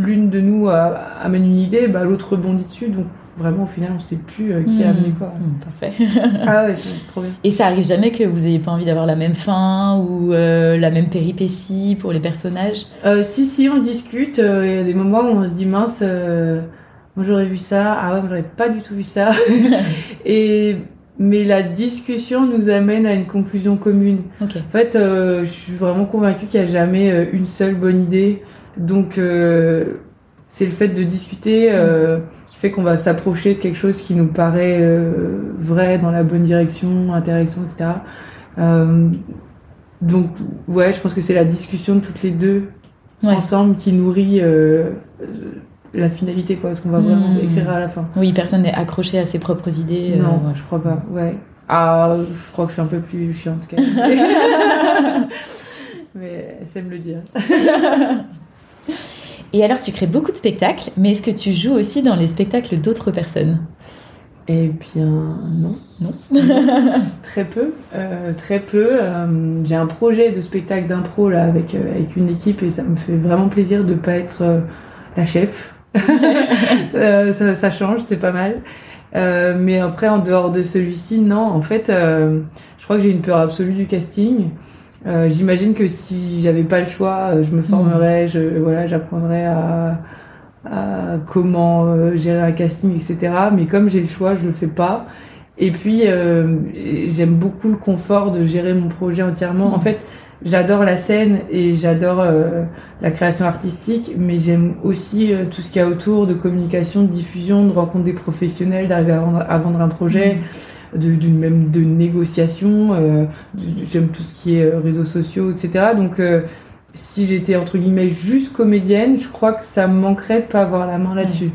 l'une de nous a- amène une idée, bah, l'autre rebondit dessus, donc vraiment au final on sait plus euh, qui a Hmm. amené quoi. Hmm, parfait. Ah ouais, c'est c'est trop bien. Et ça arrive jamais que vous ayez pas envie d'avoir la même fin ou euh, la même péripétie pour les personnages? Euh, si si on discute, euh, il y a des moments où on se dit mince, euh, moi j'aurais vu ça, ah ouais moi j'aurais pas du tout vu ça. Et mais la discussion nous amène à une conclusion commune. En fait, euh, je suis vraiment convaincue qu'il n'y a jamais euh, une seule bonne idée. Donc, euh, c'est le fait de discuter euh, qui fait qu'on va s'approcher de quelque chose qui nous paraît euh, vrai, dans la bonne direction, intéressant, etc. Donc, ouais, je pense que c'est la discussion de toutes les deux Ouais. ensemble qui nourrit la finalité, quoi, ce qu'on va vraiment Hmm. écrire à la fin. Oui, personne n'est accroché à ses propres idées. Non, ouais. je crois pas. Ouais. Ah, je crois que je suis un peu plus chiante qu'elle. Mais elle sait me le dire. Et alors, tu crées beaucoup de spectacles, mais est-ce que tu joues aussi dans les spectacles d'autres personnes? Eh bien, non. Non. très peu. euh, très peu. Euh, J'ai un projet de spectacle d'impro là avec, euh, avec une équipe et ça me fait vraiment plaisir de pas être la chef. Ça, ça change, c'est pas mal. Mais après, en dehors de celui-ci, non. En fait, je crois que j'ai une peur absolue du casting. Euh, J'imagine que si j'avais pas le choix, euh, je me formerais, je voilà, j'apprendrais à, à comment euh, gérer un casting, etc. Mais comme j'ai le choix, je le fais pas. Et puis, euh, j'aime beaucoup le confort de gérer mon projet entièrement. En fait, j'adore la scène et j'adore la création artistique, mais j'aime aussi tout ce qu'il y a autour de communication, de diffusion, de rencontre des professionnels, d'arriver à vendre, à vendre un projet, de, même de négociation. euh, j'aime tout ce qui est euh, réseaux sociaux, etc. Donc, euh, si j'étais entre guillemets juste comédienne, je crois que ça me manquerait de pas avoir la main là-dessus.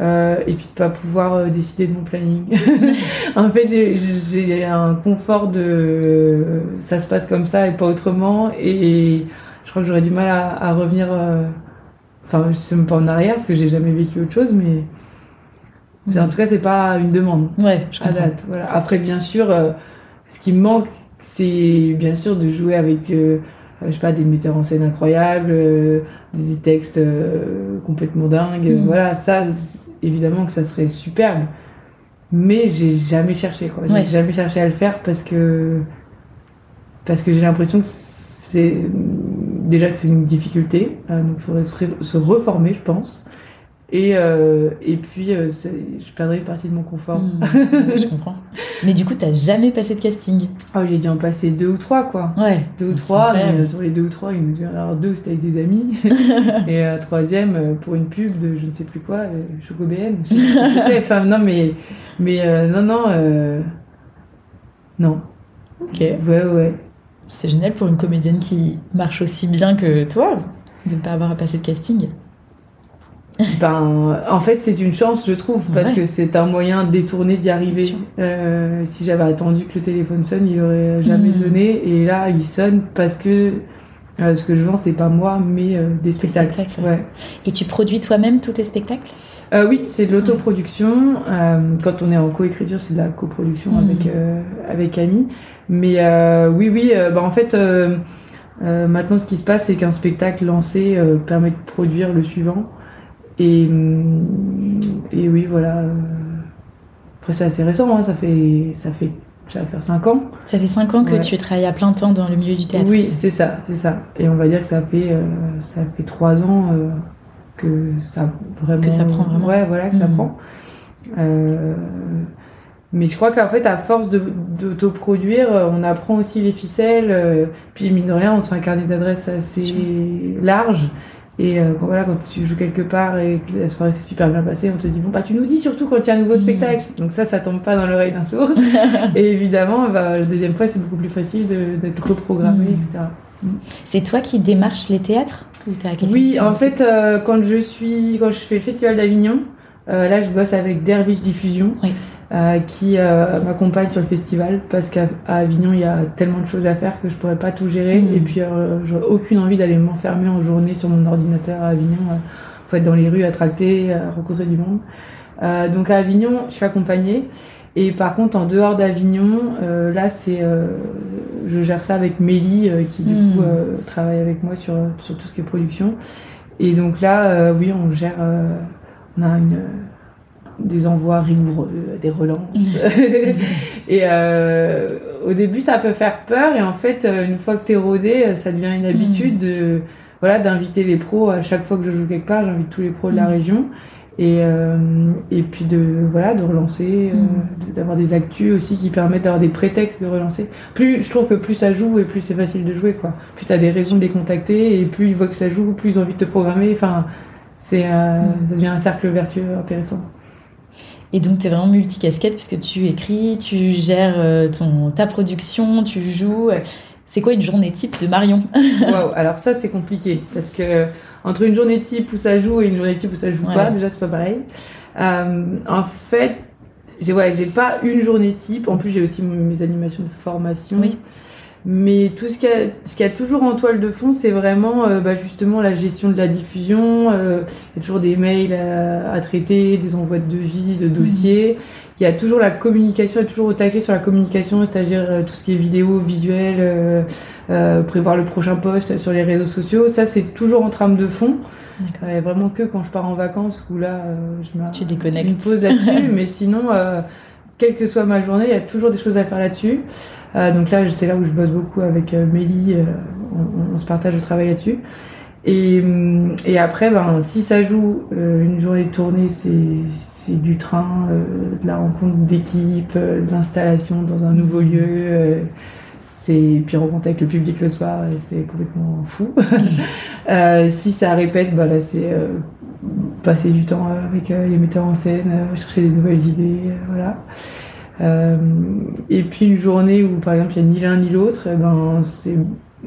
Euh, et puis de pas pouvoir décider de mon planning. en fait, j'ai- un confort de ça se passe comme ça et pas autrement. Et je crois que j'aurais du mal à, à revenir. Enfin, je sais même pas en arrière parce que j'ai jamais vécu autre chose, mais en tout cas, c'est pas une demande Ouais, je à date. Voilà. Après, bien sûr, euh, ce qui me manque, c'est bien sûr de jouer avec, euh, euh, je sais pas, des metteurs en scène incroyables, euh, des textes complètement dingues. Mhm. Voilà, ça, évidemment que ça serait superbe. Mais j'ai jamais cherché, quoi. Ouais. J'ai jamais cherché à le faire parce que parce que j'ai l'impression que c'est déjà que c'est une difficulté, euh, donc il faudrait se reformer, je pense. Et, euh, et puis, euh, je perdrais une partie de mon confort. Hmm, je comprends. Mais du coup, t'as jamais passé de casting? Ah, j'ai dû en passer deux ou trois, quoi. Ouais. Deux ou trois, mais euh, sur les deux ou trois, il nous dit alors deux c'était avec des amis, et euh, troisième pour une pub de je ne sais plus quoi, Choco BN. Enfin, non, mais, mais non, non, non. Ok. Ouais, ouais. C'est génial pour une comédienne qui marche aussi bien que toi de ne pas avoir à passer de casting. Ben, en fait, c'est une chance, je trouve, parce Ouais. que c'est un moyen détourné d'y arriver. Euh, si j'avais attendu que le téléphone sonne, il aurait jamais Mhm. sonné, et là, il sonne parce que euh, ce que je vends, c'est pas moi, mais euh, des spectacles. spectacles. Ouais. Et tu produis toi-même tous tes spectacles? Oui, c'est de l'autoproduction. Euh, quand on est en coécriture, c'est de la coproduction Mhm. avec, avec Camille. Mais oui, oui, bah, en fait, maintenant, ce qui se passe, c'est qu'un spectacle lancé permet de produire le suivant. Et, hum, et oui, voilà. Après, c'est assez récent, hein, ça, fait, ça, fait, ça va faire 5 ans. Ça fait 5 ans que Ouais. tu travailles à plein temps dans le milieu du théâtre. Oui, c'est ça, c'est ça. Et on va dire que ça fait, euh, ça fait 3 ans euh, que ça vraiment. Que ça prend vraiment. Ouais, voilà, que ça Mhm. prend. Euh, mais je crois qu'en fait, à force d'autoproduire, on apprend aussi les ficelles. puis, mine de rien, on se fait un carnet d'adresses assez large. Et euh, quand, voilà, quand tu joues quelque part et que la soirée s'est super bien passée, on te dit Bon, bah, tu nous dis surtout quand il y a un nouveau Mhm. spectacle. Donc, ça, ça tombe pas dans l'oreille d'un sourd. et évidemment, bah, la deuxième fois, c'est beaucoup plus facile de- d'être reprogrammé, Mhm. etc. C'est toi qui démarches les théâtres ou Oui, en fait, euh, quand je suis, quand je fais le festival d'Avignon, euh, là, je bosse avec Dervish Diffusion, Oui. Euh, qui euh, m'accompagne sur le festival parce qu'à Avignon, il y a tellement de choses à faire que je pourrais pas tout gérer. Mhm. Et puis, euh, j'aurais aucune envie d'aller m'enfermer en journée sur mon ordinateur à Avignon. Faut être dans les rues, à tracter, rencontrer du monde. Donc à Avignon, je suis accompagnée. Et par contre, en dehors d'Avignon, là, c'est, je gère ça avec Mélie, qui du Mhm. coup travaille avec moi sur, sur tout ce qui est production. Et donc là, oui, on gère, on a une, des envois rigoureux, des relances. et euh, au début, ça peut faire peur, et en fait, euh, une fois que t'es rodé, euh, ça devient une habitude de, voilà, d'inviter les pros à chaque fois que je joue quelque part. J'invite tous les pros de la Mhm. région. Et, euh, et puis de voilà de relancer, euh, de- d'avoir des actus aussi qui permettent d'avoir des prétextes de relancer. Plus je trouve que plus ça joue et plus c'est facile de jouer quoi. Plus t'as des raisons de les contacter et plus ils voient que ça joue, plus ils ont envie de te programmer. Enfin, c'est euh, ça devient un cercle vertueux intéressant. Et donc, tu es vraiment multicasquette puisque tu écris, tu gères euh, ton, ta production, tu joues. C'est quoi une journée type de Marion? Waouh, alors ça c'est compliqué parce que entre une journée type où ça joue et une journée type où ça joue Ouais. pas, déjà c'est pas pareil. Euh, en fait, j'ai ouais, j'ai pas une journée type. En plus, j'ai aussi mes animations de formation. Oui. Mais tout ce qu'il y, qu'il y a toujours en toile de fond, c'est vraiment euh, bah, justement la gestion de la diffusion. euh, Il y a toujours des mails à, à traiter, des envois de devis, de dossiers. Il y a toujours la communication, il y a toujours au taquet sur la communication, c'est-à-dire euh, tout ce qui est vidéo, visuel, euh, euh, prévoir le prochain post sur les réseaux sociaux. Ça, c'est toujours en trame de fond. D'accord. Euh, vraiment que quand je pars en vacances où là, euh, je me Tu déconnectes. une pause là-dessus. mais sinon, euh, quelle que soit ma journée, il y a toujours des choses à faire là-dessus. Euh, donc là, c'est là où je bosse beaucoup avec euh, Mélie. euh, on, on se partage le travail là-dessus. Et, et après, ben, si ça joue une journée de tournée, c'est c'est du train, de la rencontre d'équipe, de l'installation dans un nouveau lieu. euh, c'est puis rencontrer avec le public le soir, c'est complètement fou. Euh, si ça répète, bah là c'est euh, passer du temps avec euh, les metteurs en scène, chercher des nouvelles idées, voilà. Euh, et puis une journée où par exemple il n'y a ni l'un ni l'autre, eh ben c'est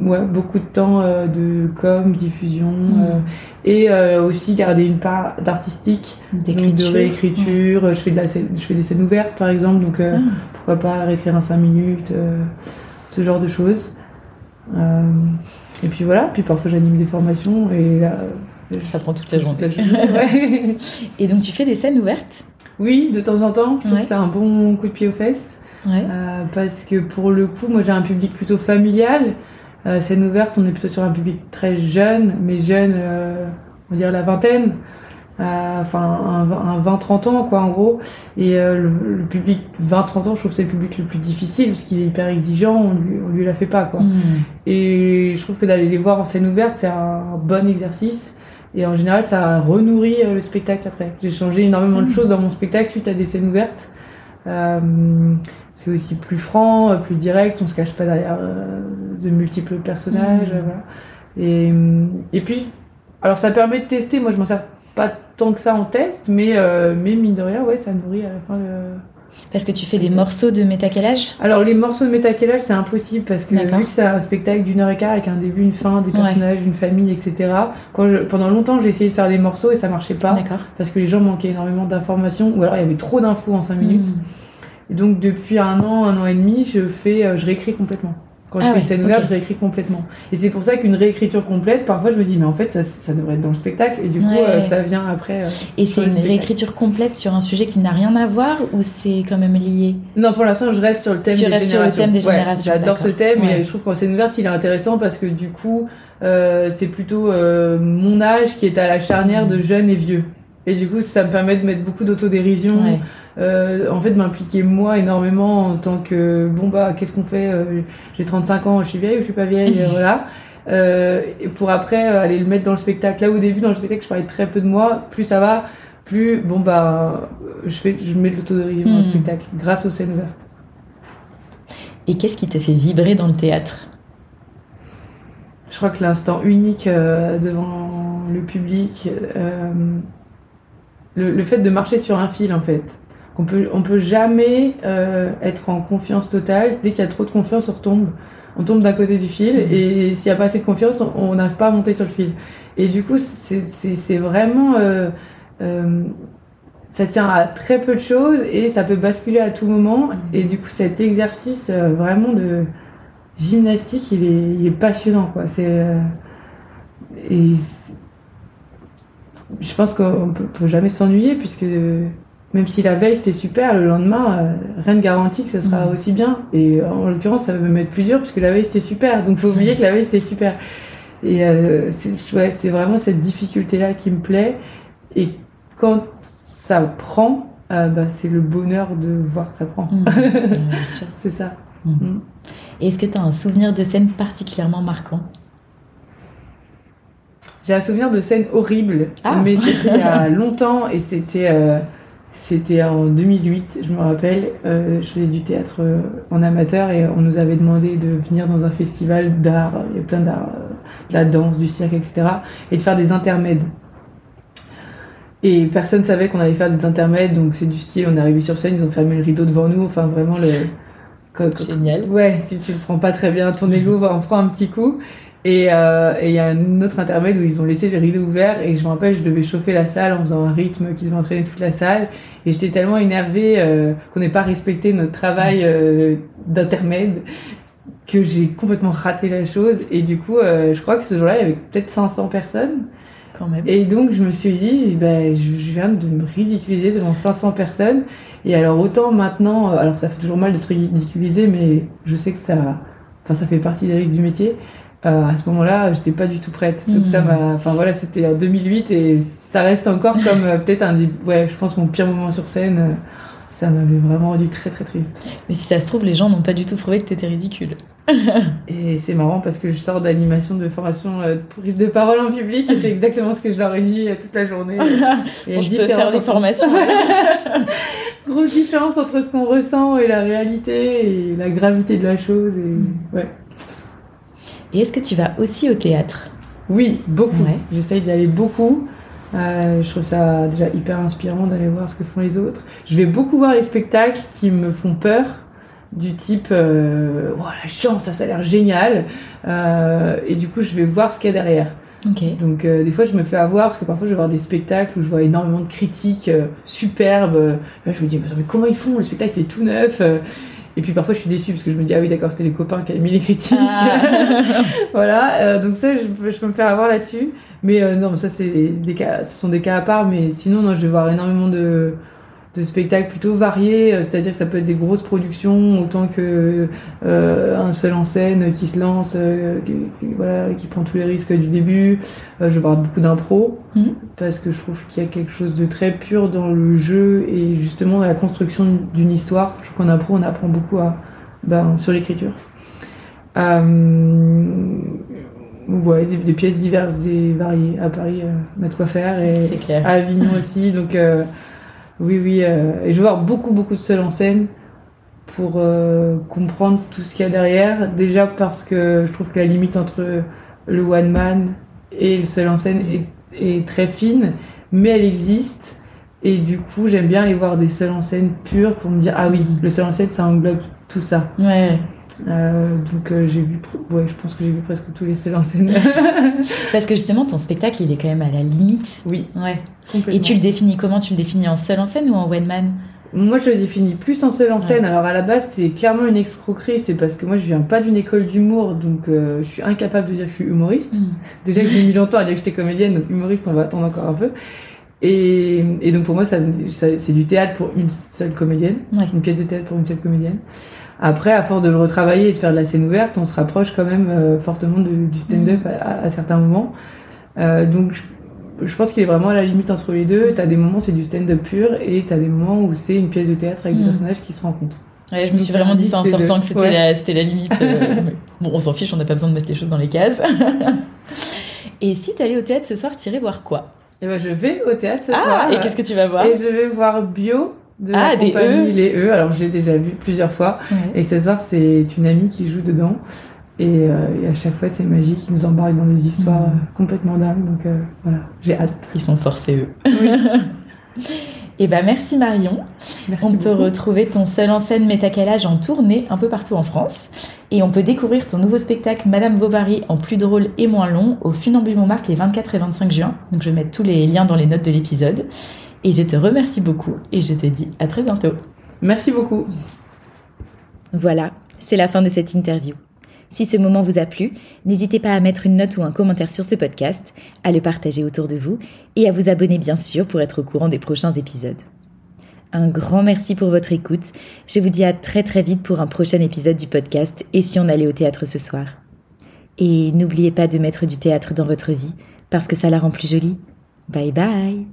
ouais, beaucoup de temps euh, de com, diffusion, Mm. euh, et aussi garder une part d'artistique, de réécriture. Je fais de la scène- je fais des scènes ouvertes par exemple, donc Ah. pourquoi pas réécrire un 5 minutes, ce genre de choses. Euh, et puis voilà, puis parfois j'anime des formations et là. Ça prend toute la journée. toute la journée, ouais. Et donc tu fais des scènes ouvertes? Oui, de temps en temps, je trouve Ouais. que c'est un bon coup de pied aux fesses. Ouais. Euh, parce que pour le coup, moi j'ai un public plutôt familial. Euh, scène ouverte, on est plutôt sur un public très jeune, mais jeune, euh, on va dire la vingtaine. Euh, Enfin, un, un 20-30 ans, quoi, en gros. Et euh, le, le public 20-30 ans, je trouve que c'est le public le plus difficile, parce qu'il est hyper exigeant, on lui, on lui la fait pas, quoi. Mm. Et je trouve que d'aller les voir en scène ouverte, c'est un bon exercice. Et en général, ça renourrit euh, le spectacle après. J'ai changé énormément de Mhm. choses dans mon spectacle suite à des scènes ouvertes. Euh, c'est aussi plus franc, euh, plus direct, on se cache pas derrière euh, de multiples personnages. Mhm. voilà. Et, et puis, alors ça permet de tester, moi je m'en sers pas tant que ça en test, mais, euh, mais mine de rien, ouais, ça nourrit à la fin le, Parce que tu fais des morceaux de métaquelage alors les morceaux de métaquelage c'est impossible parce que vu que c'est un spectacle d'une heure et quart avec un début, une fin, des Ouais. personnages, une famille, etc. Quand je, pendant longtemps j'ai essayé de faire des morceaux et ça marchait pas parce que les gens manquaient énormément d'informations ou alors il y avait trop d'infos en 5 minutes. Mm. Et donc depuis un an, un an et demi, je fais, euh, je réécris complètement. Quand je Ah fais ouais, une scène ouverte, je réécris complètement. Et c'est pour ça qu'une réécriture complète, parfois je me dis mais en fait ça, ça devrait être dans le spectacle et du coup Ouais. euh, ça vient après. euh, Et sur c'est une spectacle. réécriture complète sur un sujet qui n'a rien à voir ou c'est quand même lié? Non, pour l'instant, je reste sur le thème Tu des sur le thème des Ouais, générations, J'adore ce thème Ouais. et je trouve qu'en scène ouverte, il est intéressant parce que du coup, euh, c'est plutôt mon âge qui est à la charnière de jeune et vieux. Et du coup, ça me permet de mettre beaucoup d'autodérision, Ouais. euh, en fait, de m'impliquer moi énormément en tant que bon bah, qu'est-ce qu'on fait euh, J'ai 35 ans, je suis vieille ou je suis pas vieille, euh, voilà. Euh, et pour après aller le mettre dans le spectacle. Là, au début, dans le spectacle, je parlais très peu de moi. Plus ça va, plus bon bah, je fais, je mets de l'autodérision dans le Hmm. spectacle grâce aux scènes ouvertes. Et qu'est-ce qui te fait vibrer dans le théâtre? Je crois que l'instant unique euh, devant le public, le, le fait de marcher sur un fil en fait, qu'on peut, on peut jamais euh, être en confiance totale. Dès qu'il y a trop de confiance, on retombe. On tombe d'un côté du fil Mhm. et s'il n'y a pas assez de confiance, on- n'arrive pas à monter sur le fil. Et du coup, c'est vraiment. euh, euh, ça tient à très peu de choses et ça peut basculer à tout moment. Et du coup, cet exercice vraiment de gymnastique, il est, il est passionnant, quoi. C'est et c'est- je pense qu'on peut, peut jamais s'ennuyer puisque même si la veille c'était super, le lendemain, euh, rien ne garantit que ça sera Mhm. aussi bien. Et euh, en l'occurrence, ça va même être plus dur puisque la veille c'était super. Donc faut oublier que la veille c'était super. Et euh, c'est ouais, vraiment cette difficulté-là qui me plaît. Et quand ça prend, euh, bah, c'est le bonheur de voir que ça prend. Mm. Sûr. C'est ça. Mm. Mm. Est-ce que tu as un souvenir de scène particulièrement marquant? J'ai un souvenir de scènes horribles, Ah. mais c'était il y a longtemps et c'était euh, c'était en 2008, je me rappelle. Euh, je faisais du théâtre euh, en amateur et on nous avait demandé de venir dans un festival d'art, il y a plein d'art, de la danse, du cirque, etc. et de faire des intermèdes. Et personne savait qu'on allait faire des intermèdes, donc c'est du style, on est arrivé sur scène, ils ont fermé le rideau devant nous, enfin vraiment le. Génial. Ouais, tu, tu le prends pas très bien, ton ego va en prendre un petit coup. Et euh, et il y a un autre intermède où ils ont laissé les rideaux ouverts et je me rappelle, je devais chauffer la salle en faisant un rythme qui devait entraîner toute la salle. Et j'étais tellement énervée euh, qu'on n'ait pas respecté notre travail euh, d'intermède que j'ai complètement raté la chose. Et du coup, je crois que ce jour-là, il y avait peut-être 500 personnes. Quand même. Et donc, je me suis dit, ben, je viens de me ridiculiser devant 500 personnes. Et alors, autant maintenant, alors ça fait toujours mal de se ridiculiser, mais je sais que ça, enfin, ça fait partie des risques du métier. Euh, à ce moment-là, j'étais pas du tout prête. Donc, ça m'a, enfin voilà, c'était en 2008 et ça reste encore comme euh, peut-être un des, ouais, je pense mon pire moment sur scène. euh, Ça m'avait vraiment rendu très très triste. Mais si ça se trouve, les gens n'ont pas du tout trouvé que tu étais ridicule. Et c'est marrant parce que je sors d'animation de formation euh, de prise de parole en public et c'est exactement ce que je leur ai dit euh, toute la journée. Et Bon, je peux faire des formations. Grosse différence entre ce qu'on ressent et la réalité et la gravité de la chose. Et... Mm. Ouais. Et est-ce que tu vas aussi au théâtre? Oui, beaucoup. Ouais. J'essaye d'y aller beaucoup. Euh, je trouve ça déjà hyper inspirant d'aller voir ce que font les autres. Je vais beaucoup voir les spectacles qui me font peur. du type euh, oh, la chance, ça, ça a l'air génial. Euh, et du coup, je vais voir ce qu'il y a derrière. Donc, euh, des fois, je me fais avoir parce que parfois, je vais voir des spectacles où je vois énormément de critiques euh, superbes. Là, je me dis, mais comment ils font? Le spectacle est tout neuf. Et puis parfois je suis déçue parce que je me dis ah oui d'accord c'était les copains qui avaient mis les critiques. Ah. voilà donc ça je, je, peux me faire avoir là-dessus. Mais non ça c'est des cas ce sont des cas à part mais sinon non je vais voir énormément de de spectacles plutôt variés, euh, c'est-à-dire que ça peut être des grosses productions autant que euh, un seul en scène qui se lance, euh, qui, voilà, qui prend tous les risques du début. je vais voir beaucoup d'impro mhm. parce que je trouve qu'il y a quelque chose de très pur dans le jeu et justement dans la construction d'une histoire. Je trouve qu'en impro on apprend beaucoup à, ben, sur l'écriture. ouais, des, pièces diverses et variées. À Paris, on a de quoi faire et à Avignon aussi. Donc oui, oui. Euh, et je voir beaucoup, beaucoup de seuls en scène pour euh, comprendre tout ce qu'il y a derrière. Déjà parce que je trouve que la limite entre le one man et le seul en scène est, très fine, mais elle existe. Et du coup, j'aime bien aller voir des seuls en scène purs pour me dire ah oui, le seul en scène ça englobe tout ça. Ouais. Euh, donc j'ai vu, ouais, je pense que j'ai vu presque tous les seuls en scène. Parce que justement, ton spectacle, il est quand même à la limite. Oui. Ouais. Et tu le définis comment? Tu le définis en seul en scène ou en one man? Moi, je le définis plus en seul en scène. Alors, à la base, c'est clairement une escroquerie. C'est parce que moi, je viens pas d'une école d'humour, donc euh, je suis incapable de dire que je suis humoriste. Mm. Déjà que j'ai mis longtemps à dire que j'étais comédienne, donc humoriste, on va attendre encore un peu. Et, et donc, pour moi, ça, c'est du théâtre pour une seule comédienne, une pièce de théâtre pour une seule comédienne. Après, à force de le retravailler et de faire de la scène ouverte, on se rapproche quand même euh, fortement du stand-up mm. à, certains moments. Euh, donc, je, pense qu'il est vraiment à la limite entre les deux. T'as des moments c'est du stand-up pur et t'as des moments où c'est une pièce de théâtre avec des mm. personnages qui se rencontrent. Ouais, je me suis vraiment dit ça en sortant que c'était la, la, limite. Euh, bon, on s'en fiche, on n'a pas besoin de mettre les choses dans les cases. et si t'allais au théâtre ce soir, t'irais voir quoi? Eh ben, je vais au théâtre ce ah, soir. Et qu'est-ce que tu vas voir? Et je vais voir Bio de ah, la compagnie e. Les E. Alors je l'ai déjà vu plusieurs fois. Et ce soir, c'est une amie qui joue dedans. Et, euh, à chaque fois, c'est magique. Ils nous embarquent dans des histoires mm. euh, complètement dingues. Donc euh, voilà, j'ai hâte. Ils sont forcés, eux. Et eh ben merci Marion. Merci on peut retrouver ton seul en scène Métacalage en tournée un peu partout en France. Et on peut découvrir ton nouveau spectacle Madame Bovary en plus drôle et moins long au Funambule Montmartre les 24 et 25 juin. Donc je vais mettre tous les liens dans les notes de l'épisode. Et je te remercie beaucoup et je te dis à très bientôt. Merci beaucoup. Voilà, c'est la fin de cette interview. Si ce moment vous a plu, n'hésitez pas à mettre une note ou un commentaire sur ce podcast, à le partager autour de vous et à vous abonner bien sûr pour être au courant des prochains épisodes. Un grand merci pour votre écoute. Je vous dis à très très vite pour un prochain épisode du podcast Et si on allait au théâtre ce soir. Et n'oubliez pas de mettre du théâtre dans votre vie parce que ça la rend plus jolie. Bye bye